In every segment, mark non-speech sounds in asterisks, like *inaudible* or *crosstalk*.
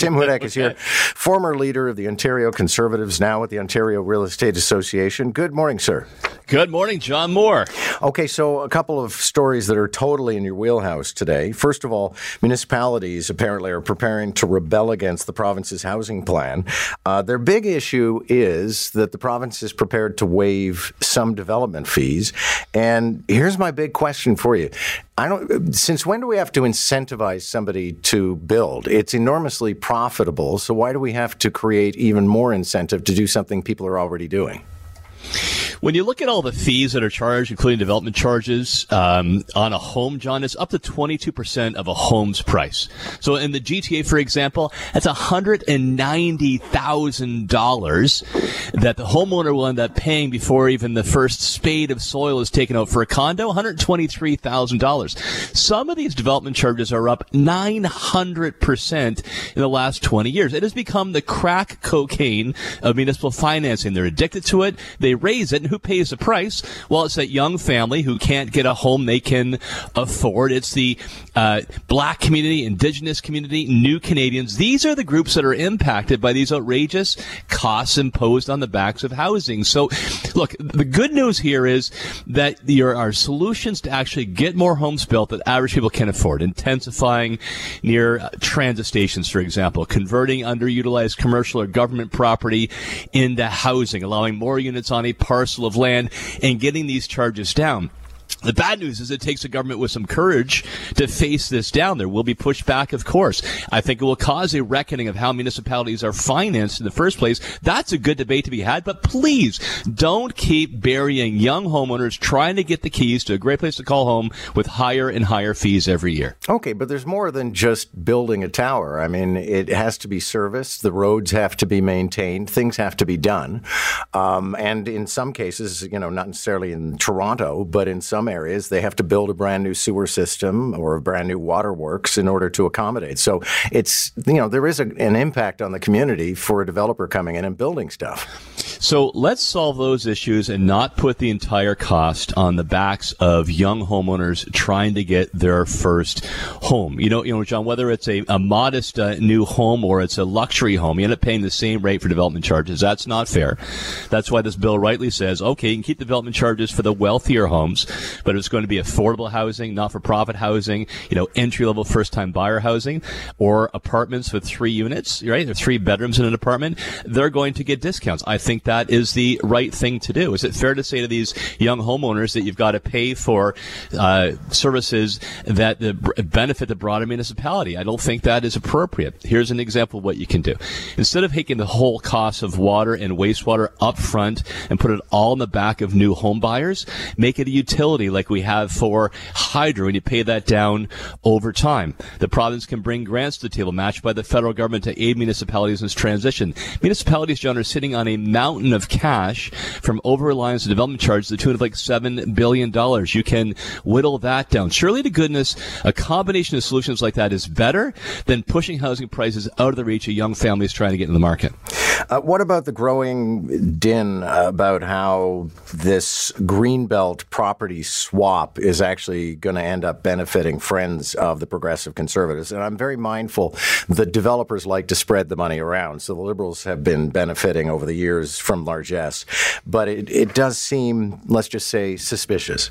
Tim *laughs* Hudak is here, former leader of the Ontario Conservatives, now with the Ontario Real Estate Association. Good morning, sir. Good morning, John Moore. Okay, so a couple of stories that are totally in your wheelhouse today. First of all, municipalities apparently are preparing to rebel against the province's housing plan. Uh, their big issue is that the province is prepared to waive some development fees. And here's my big question for you. I don't. Since when do we have to incentivize somebody to build? It's enormously profitable. So why do we have to create even more incentive to do something people are already doing? When you look at all the fees that are charged, including development charges um, on a home, John, it's up to 22% of a home's price. So in the GTA, for example, that's $190,000 that the homeowner will end up paying before even the first spade of soil is taken out for a condo, $123,000. Some of these development charges are up 900% in the last 20 years. It has become the crack cocaine of municipal financing. They're addicted to it. They raise it who pays the price? Well, it's that young family who can't get a home they can afford. It's the uh, black community, indigenous community, new Canadians. These are the groups that are impacted by these outrageous costs imposed on the backs of housing. So, look, the good news here is that there are solutions to actually get more homes built that average people can afford. Intensifying near uh, transit stations, for example, converting underutilized commercial or government property into housing, allowing more units on a parcel parcel of land and getting these charges down. The bad news is it takes a government with some courage to face this down. There will be pushback, of course. I think it will cause a reckoning of how municipalities are financed in the first place. That's a good debate to be had, but please don't keep burying young homeowners trying to get the keys to a great place to call home with higher and higher fees every year. Okay, but there's more than just building a tower. I mean, it has to be serviced, the roads have to be maintained, things have to be done. Um, and in some cases, you know, not necessarily in Toronto, but in some areas, they have to build a brand new sewer system or a brand new waterworks in order to accommodate. So it's, you know, there is a, an impact on the community for a developer coming in and building stuff. So let's solve those issues and not put the entire cost on the backs of young homeowners trying to get their first home. You know, you know, John, whether it's a, a modest uh, new home or it's a luxury home, you end up paying the same rate for development charges. That's not fair. That's why this bill rightly says, okay, you can keep development charges for the wealthier homes, but it's going to be affordable housing, not for profit housing, you know, entry level first time buyer housing or apartments with three units, right? Three bedrooms in an apartment. They're going to get discounts. I think that is the right thing to do. Is it fair to say to these young homeowners that you've got to pay for uh, services that the, benefit the broader municipality? I don't think that is appropriate. Here's an example of what you can do. Instead of taking the whole cost of water and wastewater up front and put it all in the back of new home buyers, make it a utility like we have for hydro, and you pay that down over time. The province can bring grants to the table, matched by the federal government to aid municipalities in this transition. Municipalities, John, are sitting on a mountain of cash from over reliance on development charges to the tune of like $7 billion. You can whittle that down. Surely to goodness, a combination of solutions like that is better than pushing housing prices out of the reach of young families trying to get in the market. Uh, what about the growing din about how this greenbelt property swap is actually going to end up benefiting friends of the progressive conservatives? And I'm very mindful that developers like to spread the money around. So the liberals have been benefiting over the years from largesse. But it, it does seem, let's just say, suspicious.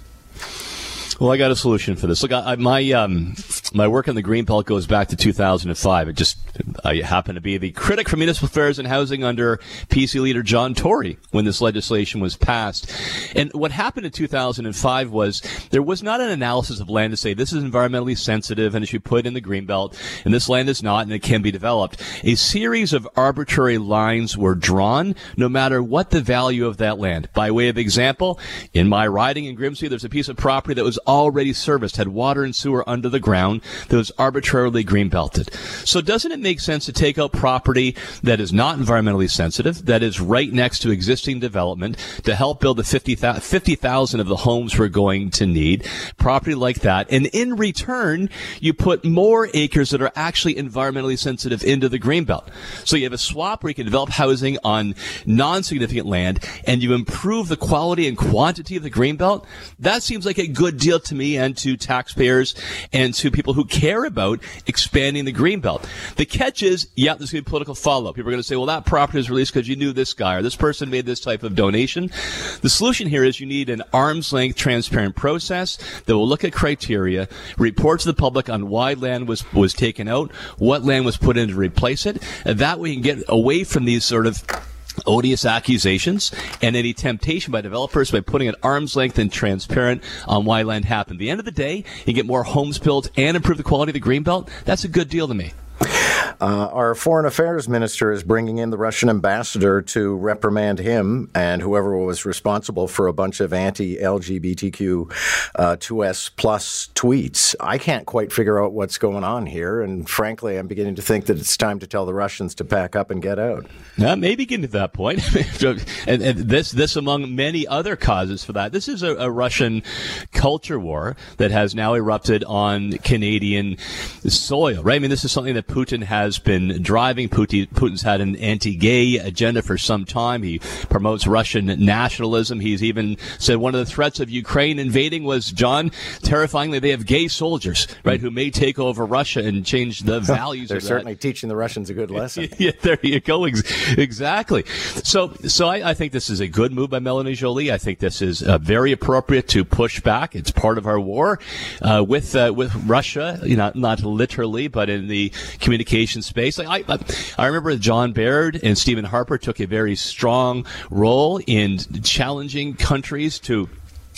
Well, I got a solution for this. Look, I, my um, my work on the Green Belt goes back to 2005. It just I happen to be the critic for municipal affairs and housing under PC leader John Tory when this legislation was passed. And what happened in 2005 was there was not an analysis of land to say this is environmentally sensitive and it should be put in the Green Belt, and this land is not, and it can be developed. A series of arbitrary lines were drawn, no matter what the value of that land. By way of example, in my riding in Grimsby, there's a piece of property that was already serviced, had water and sewer under the ground that was arbitrarily green belted. So doesn't it make sense to take out property that is not environmentally sensitive, that is right next to existing development to help build the 50,000 50, of the homes we're going to need, property like that. And in return, you put more acres that are actually environmentally sensitive into the green belt. So you have a swap where you can develop housing on non-significant land and you improve the quality and quantity of the green belt. That seems like a good deal to me and to taxpayers and to people who care about expanding the greenbelt. The catch is, yeah, there's going to be political follow-up. People are going to say, well, that property was released because you knew this guy or this person made this type of donation. The solution here is you need an arm's length transparent process that will look at criteria, report to the public on why land was, was taken out, what land was put in to replace it, and that way you can get away from these sort of odious accusations and any temptation by developers by putting at arm's length and transparent on why land happened. At the end of the day, you get more homes built and improve the quality of the greenbelt. That's a good deal to me. Uh, our foreign affairs minister is bringing in the Russian ambassador to reprimand him and whoever was responsible for a bunch of anti-LGBTQ uh, 2S plus tweets. I can't quite figure out what's going on here, and frankly, I'm beginning to think that it's time to tell the Russians to pack up and get out. Now, maybe getting to that point, *laughs* and, and, this this among many other causes for that. This is a, a Russian culture war that has now erupted on Canadian soil, right? I mean, this is something that Putin has been driving. Putin's had an anti-gay agenda for some time. He promotes Russian nationalism. He's even said one of the threats of Ukraine invading was John. Terrifyingly, they have gay soldiers, right, who may take over Russia and change the *laughs* values. They're certainly teaching the Russians a good lesson. *laughs* yeah, there you go. Exactly. So, so I, I, think this is a good move by Mélanie Joly. I think this is uh, very appropriate to push back. It's part of our war uh, with uh, with Russia. You know, not literally, but in the space. Like I, I remember John Baird and Stephen Harper took a very strong role in challenging countries to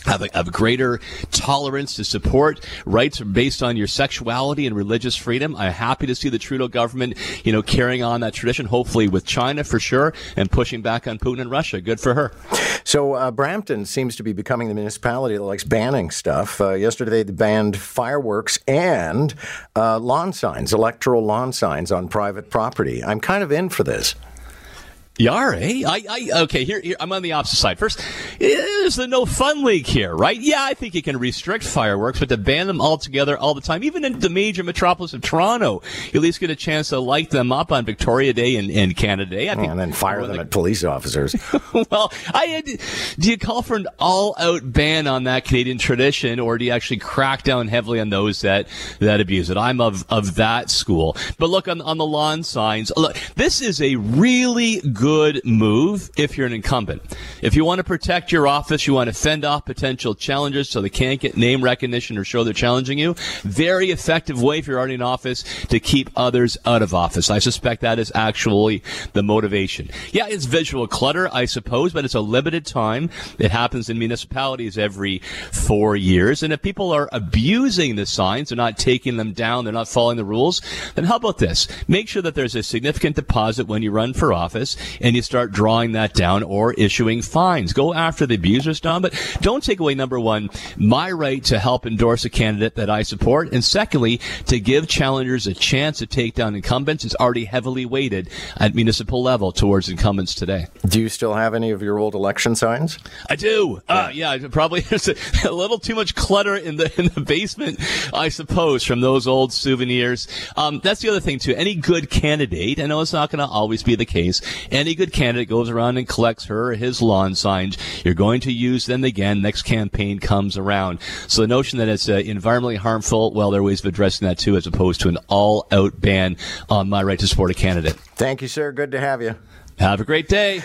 have a, greater tolerance to support rights based on your sexuality and religious freedom. I'm happy to see the Trudeau government, you know, carrying on that tradition, hopefully with China for sure, and pushing back on Putin and Russia. Good for her. So uh, Brampton seems to be becoming the municipality that likes banning stuff. Uh, yesterday they banned fireworks and uh, lawn signs, electoral lawn signs on private property. I'm kind of in for this. You are, eh? I, I, okay, here, here, I'm on the opposite side. First, is the no fun league here, right? Yeah, I think you can restrict fireworks, but to ban them altogether all the time, even in the major metropolis of Toronto, you at least get a chance to light them up on Victoria Day and, and Canada Day. I think, and then fire them the, at police officers. *laughs* well, I, do you call for an all-out ban on that Canadian tradition, or do you actually crack down heavily on those that, that abuse it? I'm of, of that school. But look, on, on the lawn signs, look, this is a really good good move if you're an incumbent. If you want to protect your office, you want to fend off potential challengers so they can't get name recognition or show they're challenging you. Very effective way if you're already in office to keep others out of office. I suspect that is actually the motivation. Yeah, it's visual clutter, I suppose, but it's a limited time. It happens in municipalities every four years. And if people are abusing the signs, they're not taking them down, they're not following the rules, then how about this? Make sure that there's a significant deposit when you run for office and you start drawing that down or issuing fines. Go after the abusers, Don, but don't take away number one, my right to help endorse a candidate that I support. And secondly, to give challengers a chance to take down incumbents is already heavily weighted at municipal level towards incumbents today. Do you still have any of your old election signs? I do. Yeah, uh, yeah probably *laughs* there's a, a, little too much clutter in the in the basement, I suppose, from those old souvenirs. Um, that's the other thing too. Any good candidate, I know it's not going to always be the case, any good candidate goes around and collects her or his lawn signs. You're going to use them again next campaign comes around. So the notion that it's uh, environmentally harmful, well, there are ways of addressing that too, as opposed to an all-out ban on my right to support a candidate. Thank you, sir. Good to have you. Have a great day.